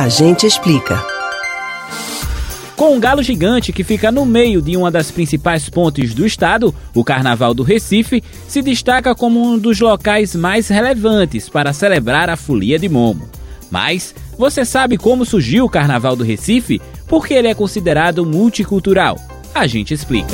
A gente explica. Com um galo gigante que fica no meio de uma das principais pontes do estado, o Carnaval do Recife se destaca como um dos locais mais relevantes para celebrar a Folia de Momo. Mas você sabe como surgiu o Carnaval do Recife? Porque ele é considerado multicultural. A gente explica.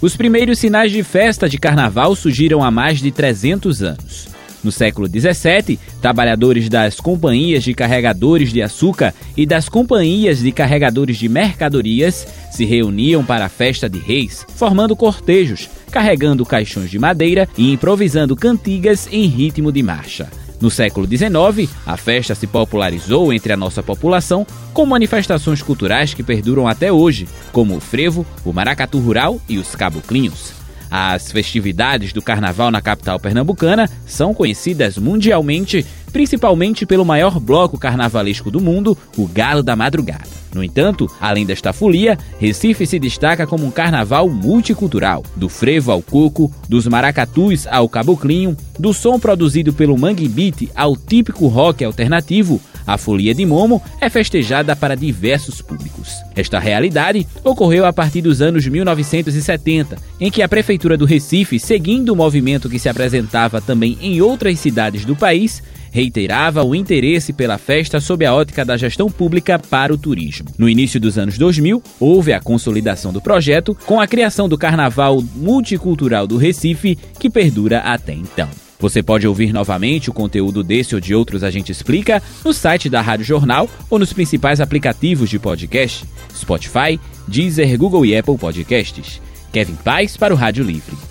Os primeiros sinais de festa de carnaval surgiram há mais de 300 anos. No século XVII, trabalhadores das companhias de carregadores de açúcar e das companhias de carregadores de mercadorias se reuniam para a festa de reis, formando cortejos, carregando caixões de madeira e improvisando cantigas em ritmo de marcha. No século XIX, a festa se popularizou entre a nossa população com manifestações culturais que perduram até hoje, como o frevo, o maracatu rural e os caboclinhos. As festividades do carnaval na capital pernambucana são conhecidas mundialmente, principalmente pelo maior bloco carnavalesco do mundo, o Galo da Madrugada. No entanto, além desta folia, Recife se destaca como um carnaval multicultural, do frevo ao coco, dos maracatus ao caboclinho, do som produzido pelo mangue beat ao típico rock alternativo, a Folia de Momo é festejada para diversos públicos. Esta realidade ocorreu a partir dos anos 1970, em que a Prefeitura do Recife, seguindo o movimento que se apresentava também em outras cidades do país, reiterava o interesse pela festa sob a ótica da gestão pública para o turismo. No início dos anos 2000, houve a consolidação do projeto com a criação do Carnaval Multicultural do Recife, que perdura até então. Você pode ouvir novamente o conteúdo desse ou de outros A Gente Explica no site da Rádio Jornal ou nos principais aplicativos de podcast: Spotify, Deezer, Google e Apple Podcasts. Kevin Paz para o Rádio Livre.